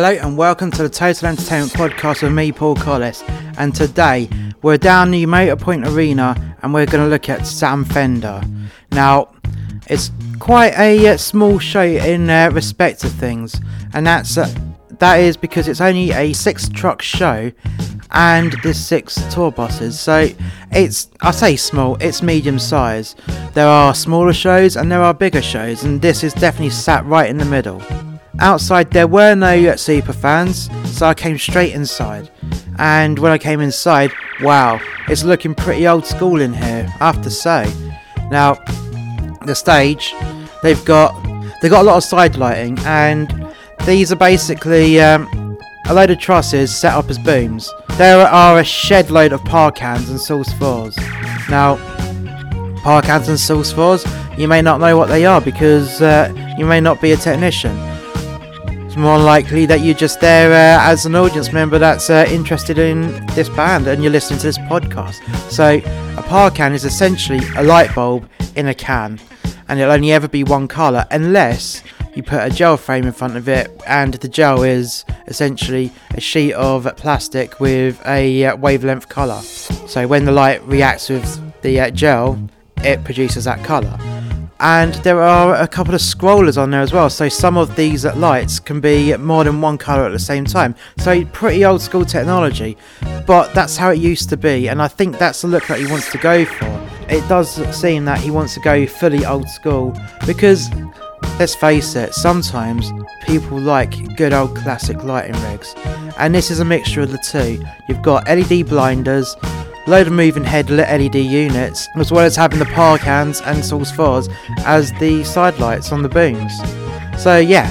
Hello and welcome to the Total Entertainment Podcast with me, Paul Collis. And today we're down the Motorpoint Arena and we're going to look at Sam Fender. Now, it's quite a uh, small show in uh, respect of things, and that's uh, that is because it's only a six truck show and there's six tour buses. So it's I say small, it's medium size. There are smaller shows and there are bigger shows, and this is definitely sat right in the middle. Outside, there were no super fans, so I came straight inside. And when I came inside, wow, it's looking pretty old school in here, I have to say. Now, the stage, they've got they've got a lot of side lighting, and these are basically um, a load of trusses set up as booms. There are a shed load of par cans and source fours. Now, par cans and source fours, you may not know what they are because uh, you may not be a technician more likely that you're just there uh, as an audience member that's uh, interested in this band and you're listening to this podcast. So, a par can is essentially a light bulb in a can, and it'll only ever be one colour unless you put a gel frame in front of it, and the gel is essentially a sheet of plastic with a uh, wavelength colour. So, when the light reacts with the uh, gel, it produces that colour and there are a couple of scrollers on there as well so some of these lights can be more than one color at the same time. So pretty old school technology but that's how it used to be and i think that's the look that he wants to go for. It does seem that he wants to go fully old school because let's face it sometimes people like good old classic lighting rigs and this is a mixture of the two. You've got led blinders load of moving head LED units, as well as having the par cans and source fours as the side lights on the booms. So yeah,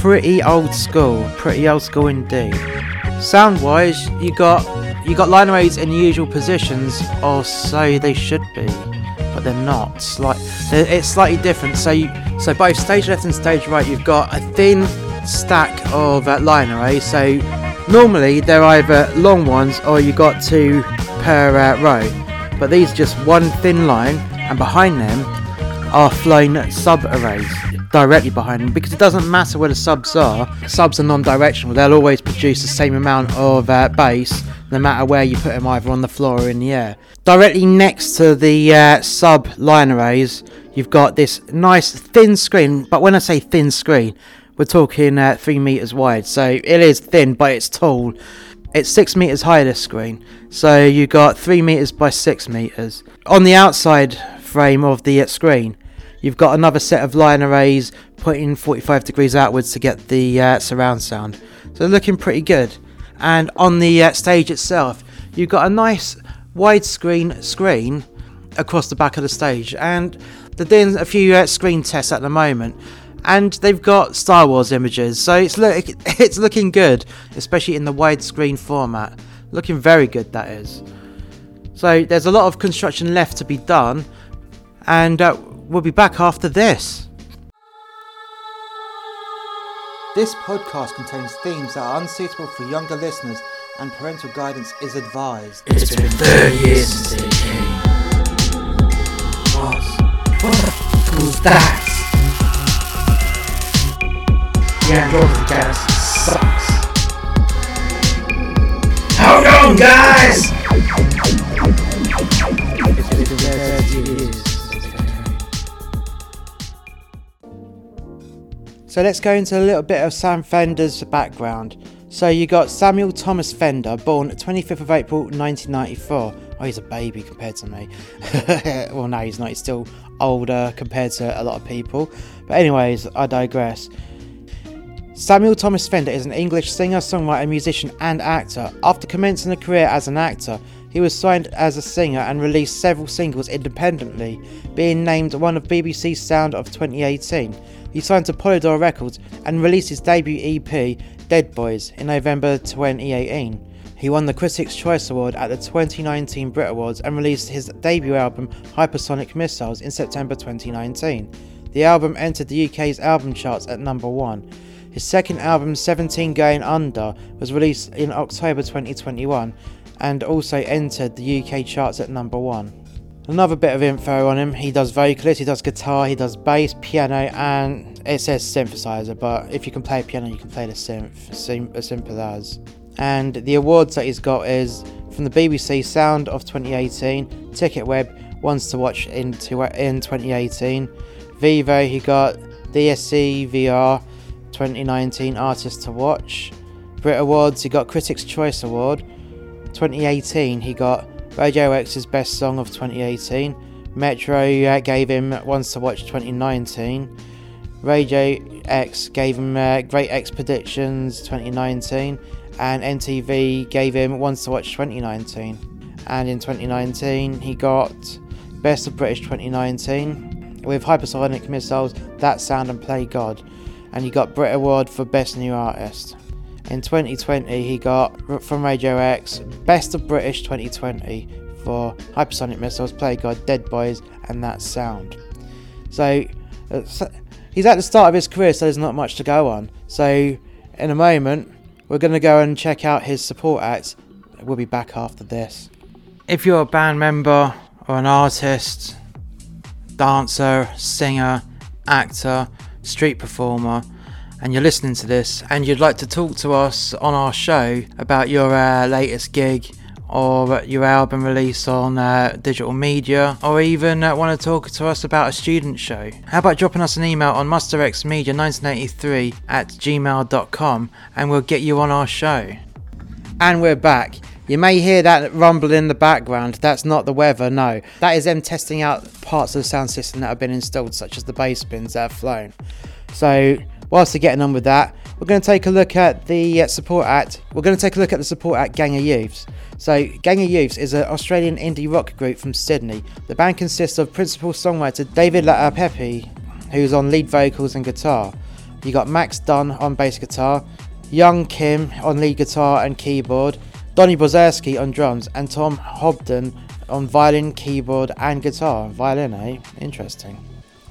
pretty old school, pretty old school indeed. Sound wise, you got you got line arrays in usual positions, or so they should be, but they're not. Like it's slightly different. So you, so both stage left and stage right, you've got a thin stack of uh, line arrays. So normally they're either long ones or you got two per uh, row, but these are just one thin line, and behind them are flown sub arrays directly behind them because it doesn't matter where the subs are. Subs are non-directional; they'll always produce the same amount of uh, bass no matter where you put them, either on the floor or in the air. Directly next to the uh, sub line arrays, you've got this nice thin screen. But when I say thin screen, we're talking uh, three meters wide, so it is thin, but it's tall. It's six meters high this screen, so you got three meters by six meters. On the outside frame of the uh, screen, you've got another set of line arrays pointing 45 degrees outwards to get the uh, surround sound. So looking pretty good. And on the uh, stage itself, you've got a nice widescreen screen across the back of the stage, and they're doing a few uh, screen tests at the moment and they've got Star Wars images, so it's look it's looking good, especially in the widescreen format. Looking very good, that is. So there's a lot of construction left to be done, and uh, we'll be back after this. This podcast contains themes that are unsuitable for younger listeners, and parental guidance is advised. It's been 30 years since they came. What? What the f was that? Android Galaxy sucks. Hold on, guys! So let's go into a little bit of Sam Fender's background. So you got Samuel Thomas Fender, born 25th of April 1994. Oh, he's a baby compared to me. well, no, he's not. He's still older compared to a lot of people. But anyways, I digress. Samuel Thomas Fender is an English singer, songwriter, musician, and actor. After commencing a career as an actor, he was signed as a singer and released several singles independently, being named one of BBC's Sound of 2018. He signed to Polydor Records and released his debut EP, Dead Boys, in November 2018. He won the Critics' Choice Award at the 2019 Brit Awards and released his debut album, Hypersonic Missiles, in September 2019. The album entered the UK's album charts at number one. His second album, 17 Going Under, was released in October 2021 and also entered the UK charts at number one. Another bit of info on him he does vocals, he does guitar, he does bass, piano, and it says synthesizer, but if you can play piano, you can play the synth, sim- as simple as. And the awards that he's got is from the BBC Sound of 2018, Ticket Web Ones to Watch in, in 2018, Vevo, he got DSCVR 2019 Artist to Watch, Brit Awards, he got Critics' Choice Award. 2018, he got Radio X's Best Song of 2018. Metro uh, gave him Ones to Watch 2019. Radio X gave him uh, Great X Predictions 2019. And MTV gave him Ones to Watch 2019. And in 2019, he got Best of British 2019 with Hypersonic Missiles, That Sound and Play God. And he got Brit Award for Best New Artist. In 2020, he got from Radio X Best of British 2020 for Hypersonic Missiles, Play God, Dead Boys, and That Sound. So uh, he's at the start of his career, so there's not much to go on. So in a moment, we're going to go and check out his support acts. We'll be back after this. If you're a band member or an artist, dancer, singer, actor, street performer, and you're listening to this and you'd like to talk to us on our show about your uh, latest gig or your album release on uh, digital media, or even uh, want to talk to us about a student show, how about dropping us an email on musterxmedia1983 at gmail.com and we'll get you on our show. And we're back. You may hear that rumble in the background. That's not the weather, no. That is them testing out parts of the sound system that have been installed, such as the bass bins that have flown. So, whilst they're getting on with that, we're going to take a look at the uh, support act. We're going to take a look at the support act Gang of Youths. So, Gang of Youths is an Australian indie rock group from Sydney. The band consists of principal songwriter David Le'aupepe, who's on lead vocals and guitar. You got Max Dunn on bass guitar, Young Kim on lead guitar and keyboard, Donnie Borzestowski on drums, and Tom Hobden on violin, keyboard, and guitar. Violin, eh? Interesting.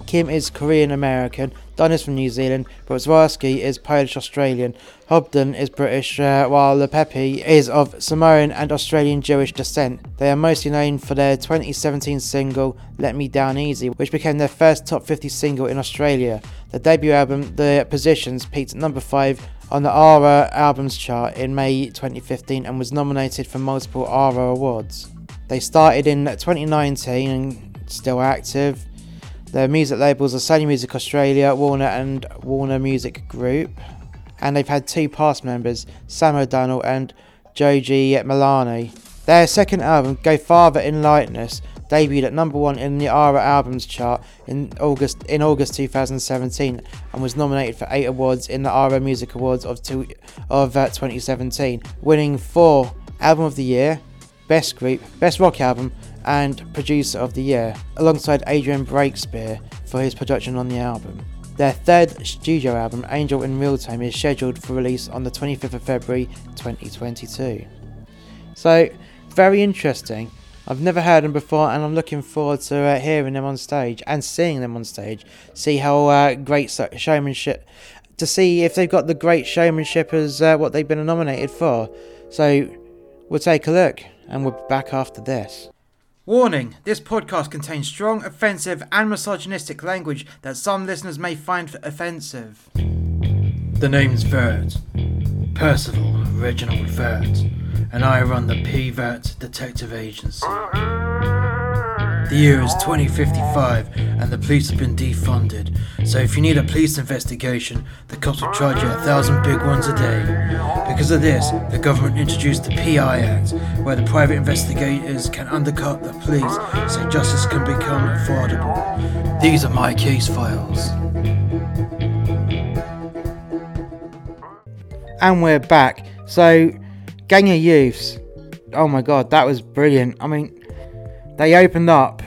Kim is Korean American, Dunn is from New Zealand, Borzestowski is Polish Australian, Hobden is British, uh, while Le'aupepe is of Samoan and Australian Jewish descent. They are mostly known for their 2017 single Let Me Down Easy, which became their first top 50 single in Australia. The debut album, The Positions, peaked at number 5 on the ARIA Albums chart in May 2015 and was nominated for multiple ARIA awards. They started in 2019 and still active. Their music labels are Sony Music Australia, Warner, and Warner Music Group. And they've had two past members, Sam O'Donnell and Joji Malani. Their second album, Go Farther in Lightness, debuted at number one in the ARIA Albums chart in August in August 2017 and was nominated for eight awards in the ARIA Music Awards of, two, of uh, 2017, winning four Album of the Year, Best Group, Best Rock Album, and Producer of the Year, alongside Adrian Breakspear for his production on the album. Their third studio album, Angel in Real Time, is scheduled for release on the 25th of February 2022. So, very interesting. I've never heard them before, and I'm looking forward to uh, hearing them on stage and seeing them on stage. See how uh, great showmanship, to see if they've got the great showmanship as uh, what they've been nominated for. So, we'll take a look, and we'll be back after this. Warning this podcast contains strong, offensive, and misogynistic language that some listeners may find offensive. The name's Vert. Percival Reginald Vert, and I run the PVERT Detective Agency. The year is 2055 and the police have been defunded. So if you need a police investigation, the cops will charge you a thousand big ones a day. Because of this, the government introduced the PI Act, where the private investigators can undercut the police so justice can become affordable. These are my case files. And we're back. So, Gang of Youths. Oh my god, that was brilliant. I mean, they opened up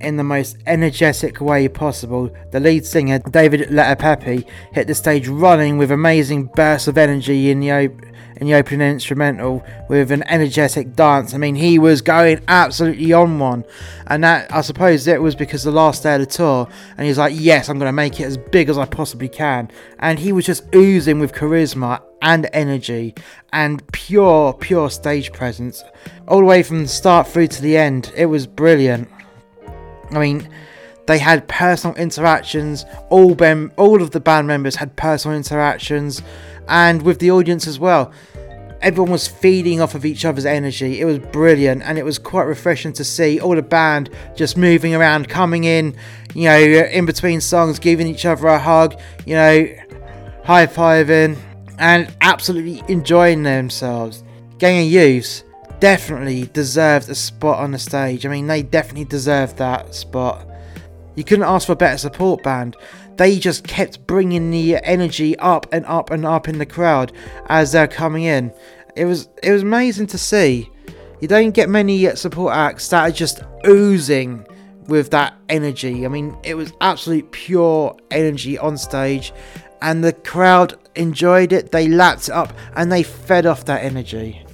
in the most energetic way possible. The lead singer, David Le'aupepe, hit the stage running with amazing bursts of energy in the op- in the opening instrumental with an energetic dance. I mean, he was going absolutely on one, and that I suppose it was because the last day of the tour, and he's like, "Yes, I'm going to make it as big as I possibly can," and he was just oozing with charisma and energy and pure, pure stage presence all the way from the start through to the end. It was brilliant. I mean, they had personal interactions. All bem- all of the band members had personal interactions, and with the audience as well. Everyone was feeding off of each other's energy. It was brilliant, and it was quite refreshing to see all the band just moving around, coming in, you know, in between songs, giving each other a hug, you know, high fiving, and absolutely enjoying themselves. Gang of Youths definitely deserved a spot on the stage. I mean, they definitely deserved that spot. You couldn't ask for a better support band. They just kept bringing the energy up and up and up in the crowd as they're coming in. It was it was amazing to see. You don't get many support acts that are just oozing with that energy. I mean, it was absolute pure energy on stage, and the crowd enjoyed it. They lapped it up and they fed off that energy.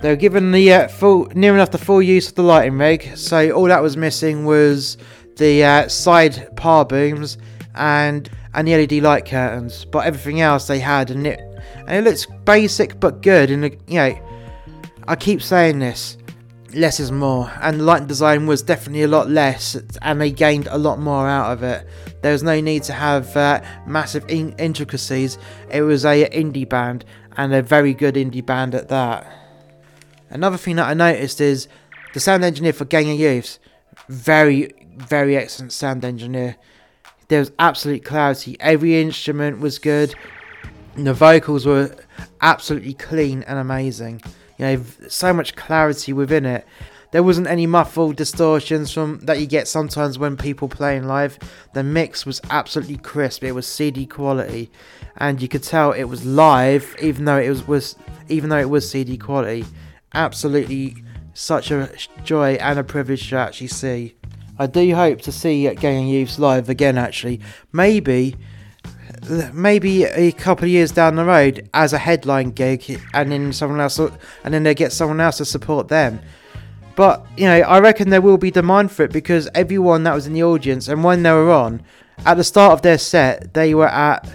They were given the uh, full, near enough the full use of the lighting rig, so all that was missing was the uh, side par booms and and the LED light curtains. But everything else they had, and it and it looks basic but good. And you know, I keep saying this: less is more. And the lighting design was definitely a lot less, and they gained a lot more out of it. There was no need to have uh, massive in- intricacies. It was a indie band, and a very good indie band at that. Another thing that I noticed is the sound engineer for Gang of Youths, very, very excellent sound engineer. There was absolute clarity. Every instrument was good. The vocals were absolutely clean and amazing. You know, so much clarity within it. There wasn't any muffled distortions from that you get sometimes when people playing live. The mix was absolutely crisp. It was CD quality, and you could tell it was live, even though it was, was even though it was CD quality absolutely such a joy and a privilege to actually see. I do hope to see Gang of Youths live again. Actually, maybe, maybe a couple of years down the road as a headline gig, and then someone else, and then they get someone else to support them. But you know, I reckon there will be demand for it because everyone that was in the audience and when they were on, at the start of their set, they were at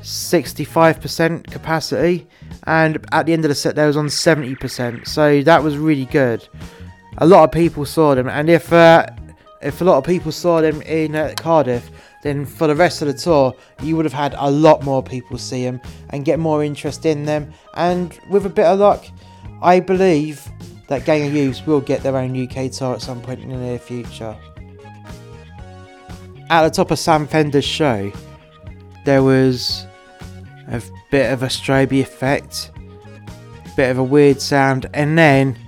65% capacity and at the end of the set they was on 70% so that was really good a lot of people saw them and if uh, if a lot of people saw them in uh, Cardiff then for the rest of the tour you would have had a lot more people see them and get more interest in them. And with a bit of luck I believe that Gang of Youths will get their own UK tour at some point in the near future. At the top of Sam Fender's show there was a bit of a strobe effect, bit of a weird sound, and then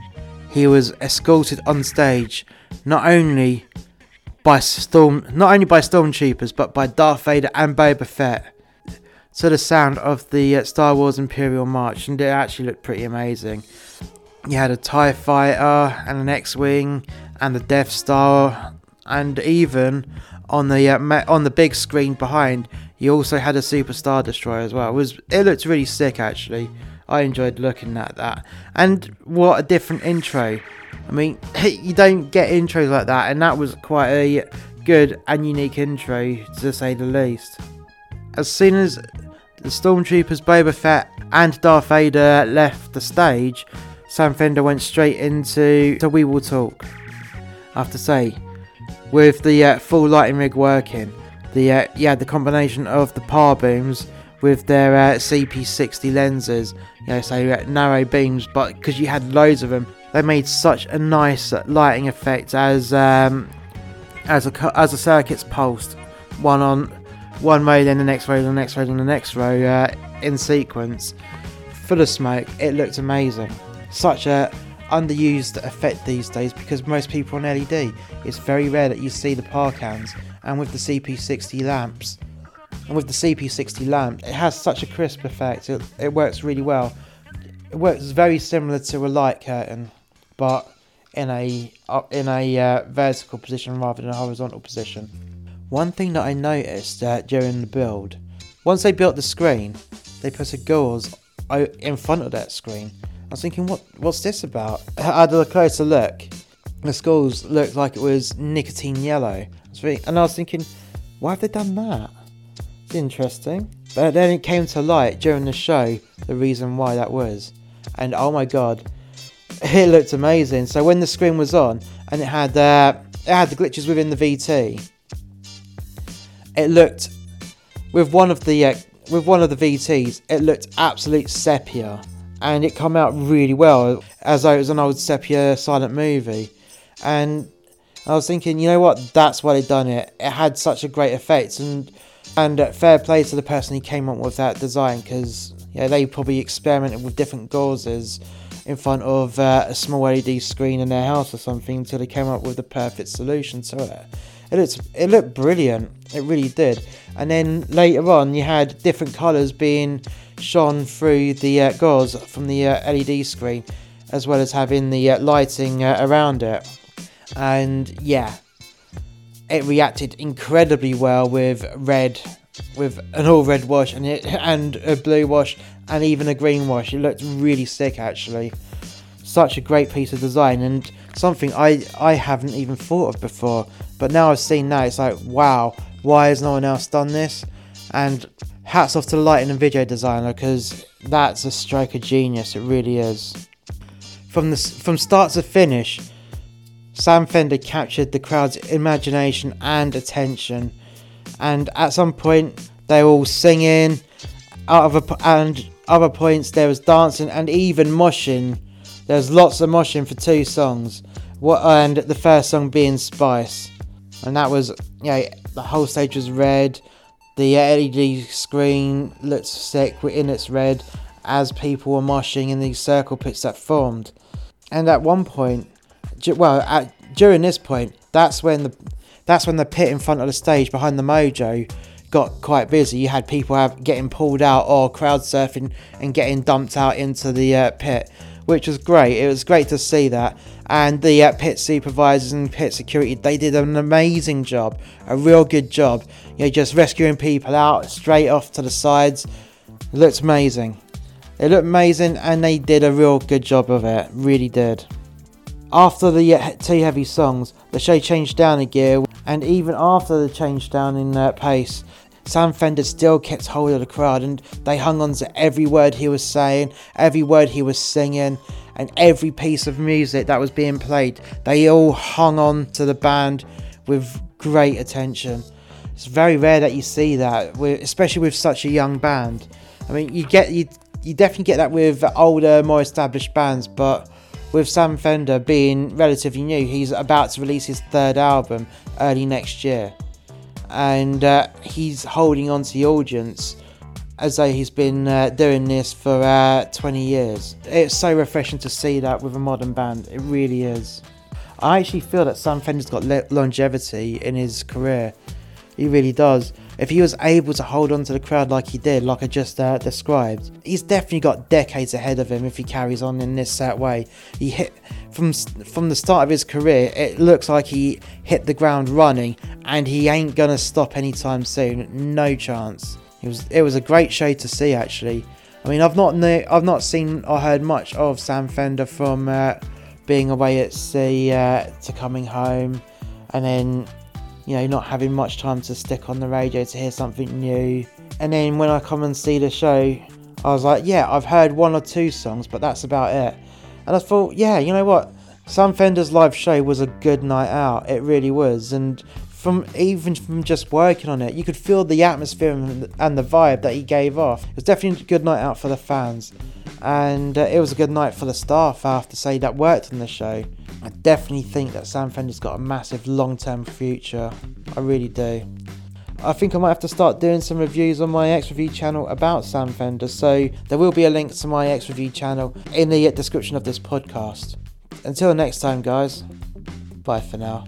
he was escorted on stage not only by storm not only by stormtroopers but by Darth Vader and Boba Fett to the sound of the uh, Star Wars Imperial March and it actually looked pretty amazing. You had a TIE fighter and an X-wing and the Death Star and even on the uh, on the big screen behind you also had a Super Star Destroyer as well. It was it looked really sick actually. I enjoyed looking at that. And what a different intro. I mean, you don't get intros like that, and that was quite a good and unique intro to say the least. As soon as the Stormtroopers, Boba Fett, and Darth Vader left the stage, Sam Fender went straight into to We Will Talk. I have to say, with the uh, full lighting rig working, the uh, yeah the combination of the par booms with their uh, CP60 lenses, you know, so uh, narrow beams, but because you had loads of them, they made such a nice lighting effect as um, as a as the circuits pulsed, one on one row, then the next row, the next row, then the next row uh, in sequence, full of smoke. It looked amazing. Such a underused effect these days because most people on LED. It's very rare that you see the par cans and with the CP60 lamps and with the CP60 lamp it has such a crisp effect it, it works really well it works very similar to a light curtain but in a in a uh, vertical position rather than a horizontal position one thing that I noticed uh, during the build once they built the screen they put a gauze in front of that screen I was thinking what what's this about I had a closer look the skulls looked like it was nicotine yellow and I was thinking, why have they done that? It's interesting. But then it came to light during the show the reason why that was. And oh my god, it looked amazing. So when the screen was on and it had uh, it had the glitches within the VT. It looked with one of the uh, with one of the VTs, it looked absolute sepia, and it come out really well as though it was an old sepia silent movie. And I was thinking, you know what? That's why they done it. It had such a great effect, and and uh, fair play to the person who came up with that design because yeah, they probably experimented with different gauzes in front of uh, a small LED screen in their house or something until they came up with the perfect solution to it. It looked it looked brilliant. It really did. And then later on, you had different colours being shone through the uh, gauze from the uh, LED screen, as well as having the uh, lighting uh, around it. And yeah, it reacted incredibly well with red, with an all red wash and it and a blue wash and even a green wash. It looked really sick actually. Such a great piece of design and something I I haven't even thought of before. But now I've seen that, it's like wow, why has no one else done this? And hats off to lighting and video designer because that's a stroke of genius. It really is. From the from start to finish, Sam Fender captured the crowd's imagination and attention. And at some point, they were all singing. Out of a, and other points, there was dancing and even moshing. There was lots of moshing for two songs. What and the first song being Spice and that was you know the whole stage was red. The LED screen looked sick in its red as people were moshing in these circle pits that formed. And at one point, well, at, during this point, that's when the that's when the pit in front of the stage behind the Mojo got quite busy. You had people have, getting pulled out or crowd surfing and getting dumped out into the uh, pit, which was great. It was great to see that and the uh, pit supervisors and pit security they did an amazing job a real good job you know just rescuing people out straight off to the sides it looked amazing it looked amazing and they did a real good job of it really did after the uh, two heavy songs the show changed down a gear and even after the change down in uh, pace Sam Fender still kept hold of the crowd and they hung on to every word he was saying, every word he was singing, and every piece of music that was being played. They all hung on to the band with great attention. It's very rare that you see that, especially with such a young band. I mean, you get you you definitely get that with older, more established bands, but with Sam Fender being relatively new, he's about to release his third album early next year, and uh, he's holding on to the audience as though he's been uh, doing this for uh, 20 years. It's so refreshing to see that with a modern band. It really is. I actually feel that Sam Fender's got le- longevity in his career. He really does. If he was able to hold on to the crowd like he did, like I just uh, described, he's definitely got decades ahead of him if he carries on in this set way. He hit from from the start of his career. It looks like he hit the ground running, and he ain't gonna stop anytime soon. No chance. It was it was a great show to see actually. I mean, I've not I've not seen or heard much of Sam Fender from uh, being away at sea uh, to coming home, and then you know not having much time to stick on the radio to hear something new. And then when I come and see the show, I was like, yeah, I've heard one or two songs, but that's about it. And I thought, yeah, you know what? Sam Fender's live show was a good night out. It really was, and from even from just working on it, you could feel the atmosphere and the vibe that he gave off. It was definitely a good night out for the fans, and uh, it was a good night for the staff. I have to say that worked on the show. I definitely think that Sam Fender's got a massive long-term future. I really do. I think I might have to start doing some reviews on my X Review channel about Sam Fender, so there will be a link to my X Review channel in the description of this podcast. Until next time, guys, bye for now.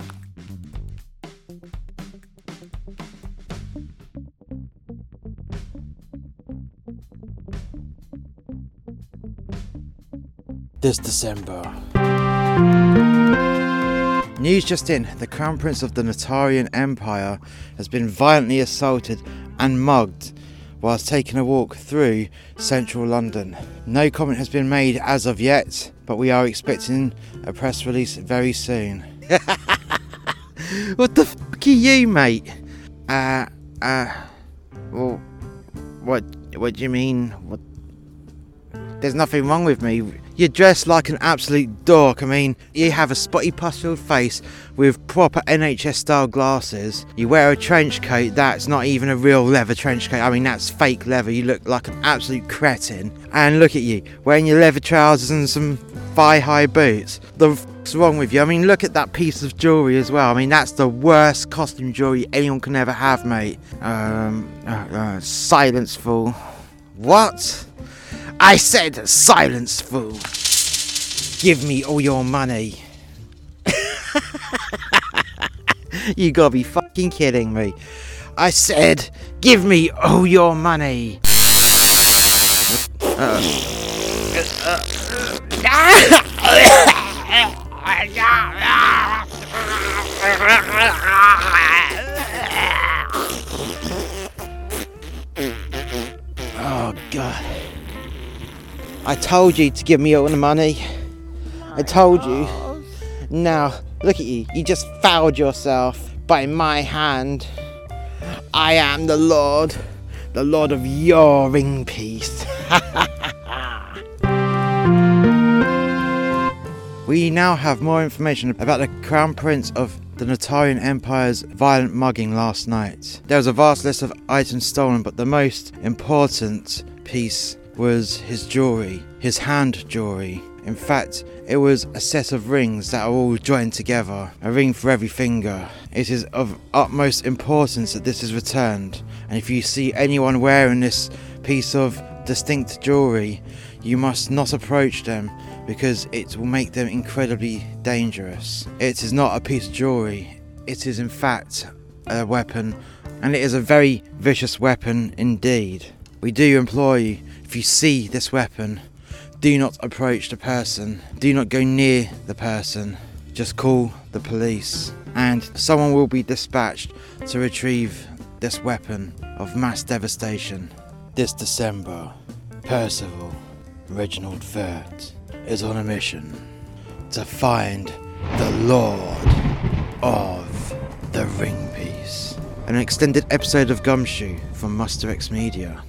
this December. News just in the Crown Prince of the Natarian Empire has been violently assaulted and mugged whilst taking a walk through central London. No comment has been made as of yet, but we are expecting a press release very soon. what the fuck are you, mate? Uh, uh, well, what, what do you mean? What? There's nothing wrong with me. You're dressed like an absolute dork. I mean, you have a spotty pus-filled face with proper NHS style glasses. You wear a trench coat that's not even a real leather trench coat. I mean, that's fake leather. You look like an absolute cretin. And look at you, wearing your leather trousers and some thigh-high boots. The f***'s wrong with you? I mean, look at that piece of jewellery as well. I mean, that's the worst costume jewellery anyone can ever have, mate. Um, uh, uh, silence, fool. What? I said silence, fool. Give me all your money. you gotta be fucking kidding me. I said, give me all your money. oh I told you to give me all the money. I told you. Now, look at you. You just fouled yourself by my hand. I am the Lord, the Lord of your ring piece. we now have more information about the Crown Prince of the Natarian Empire's violent mugging last night. There was a vast list of items stolen, but the most important piece was his jewellery, his hand jewellery. In fact, it was a set of rings that are all joined together, a ring for every finger. It is of utmost importance that this is returned, and if you see anyone wearing this piece of distinct jewellery, you must not approach them because it will make them incredibly dangerous. It is not a piece of jewellery, it is in fact a weapon, and it is a very vicious weapon indeed. We do implore you, if you see this weapon, do not approach the person, do not go near the person, just call the police, and someone will be dispatched to retrieve this weapon of mass devastation. This December, Percival Reginald Vert is on a mission to find the Lord of the Ring Piece. An extended episode of Gumshoe from Muster X Media.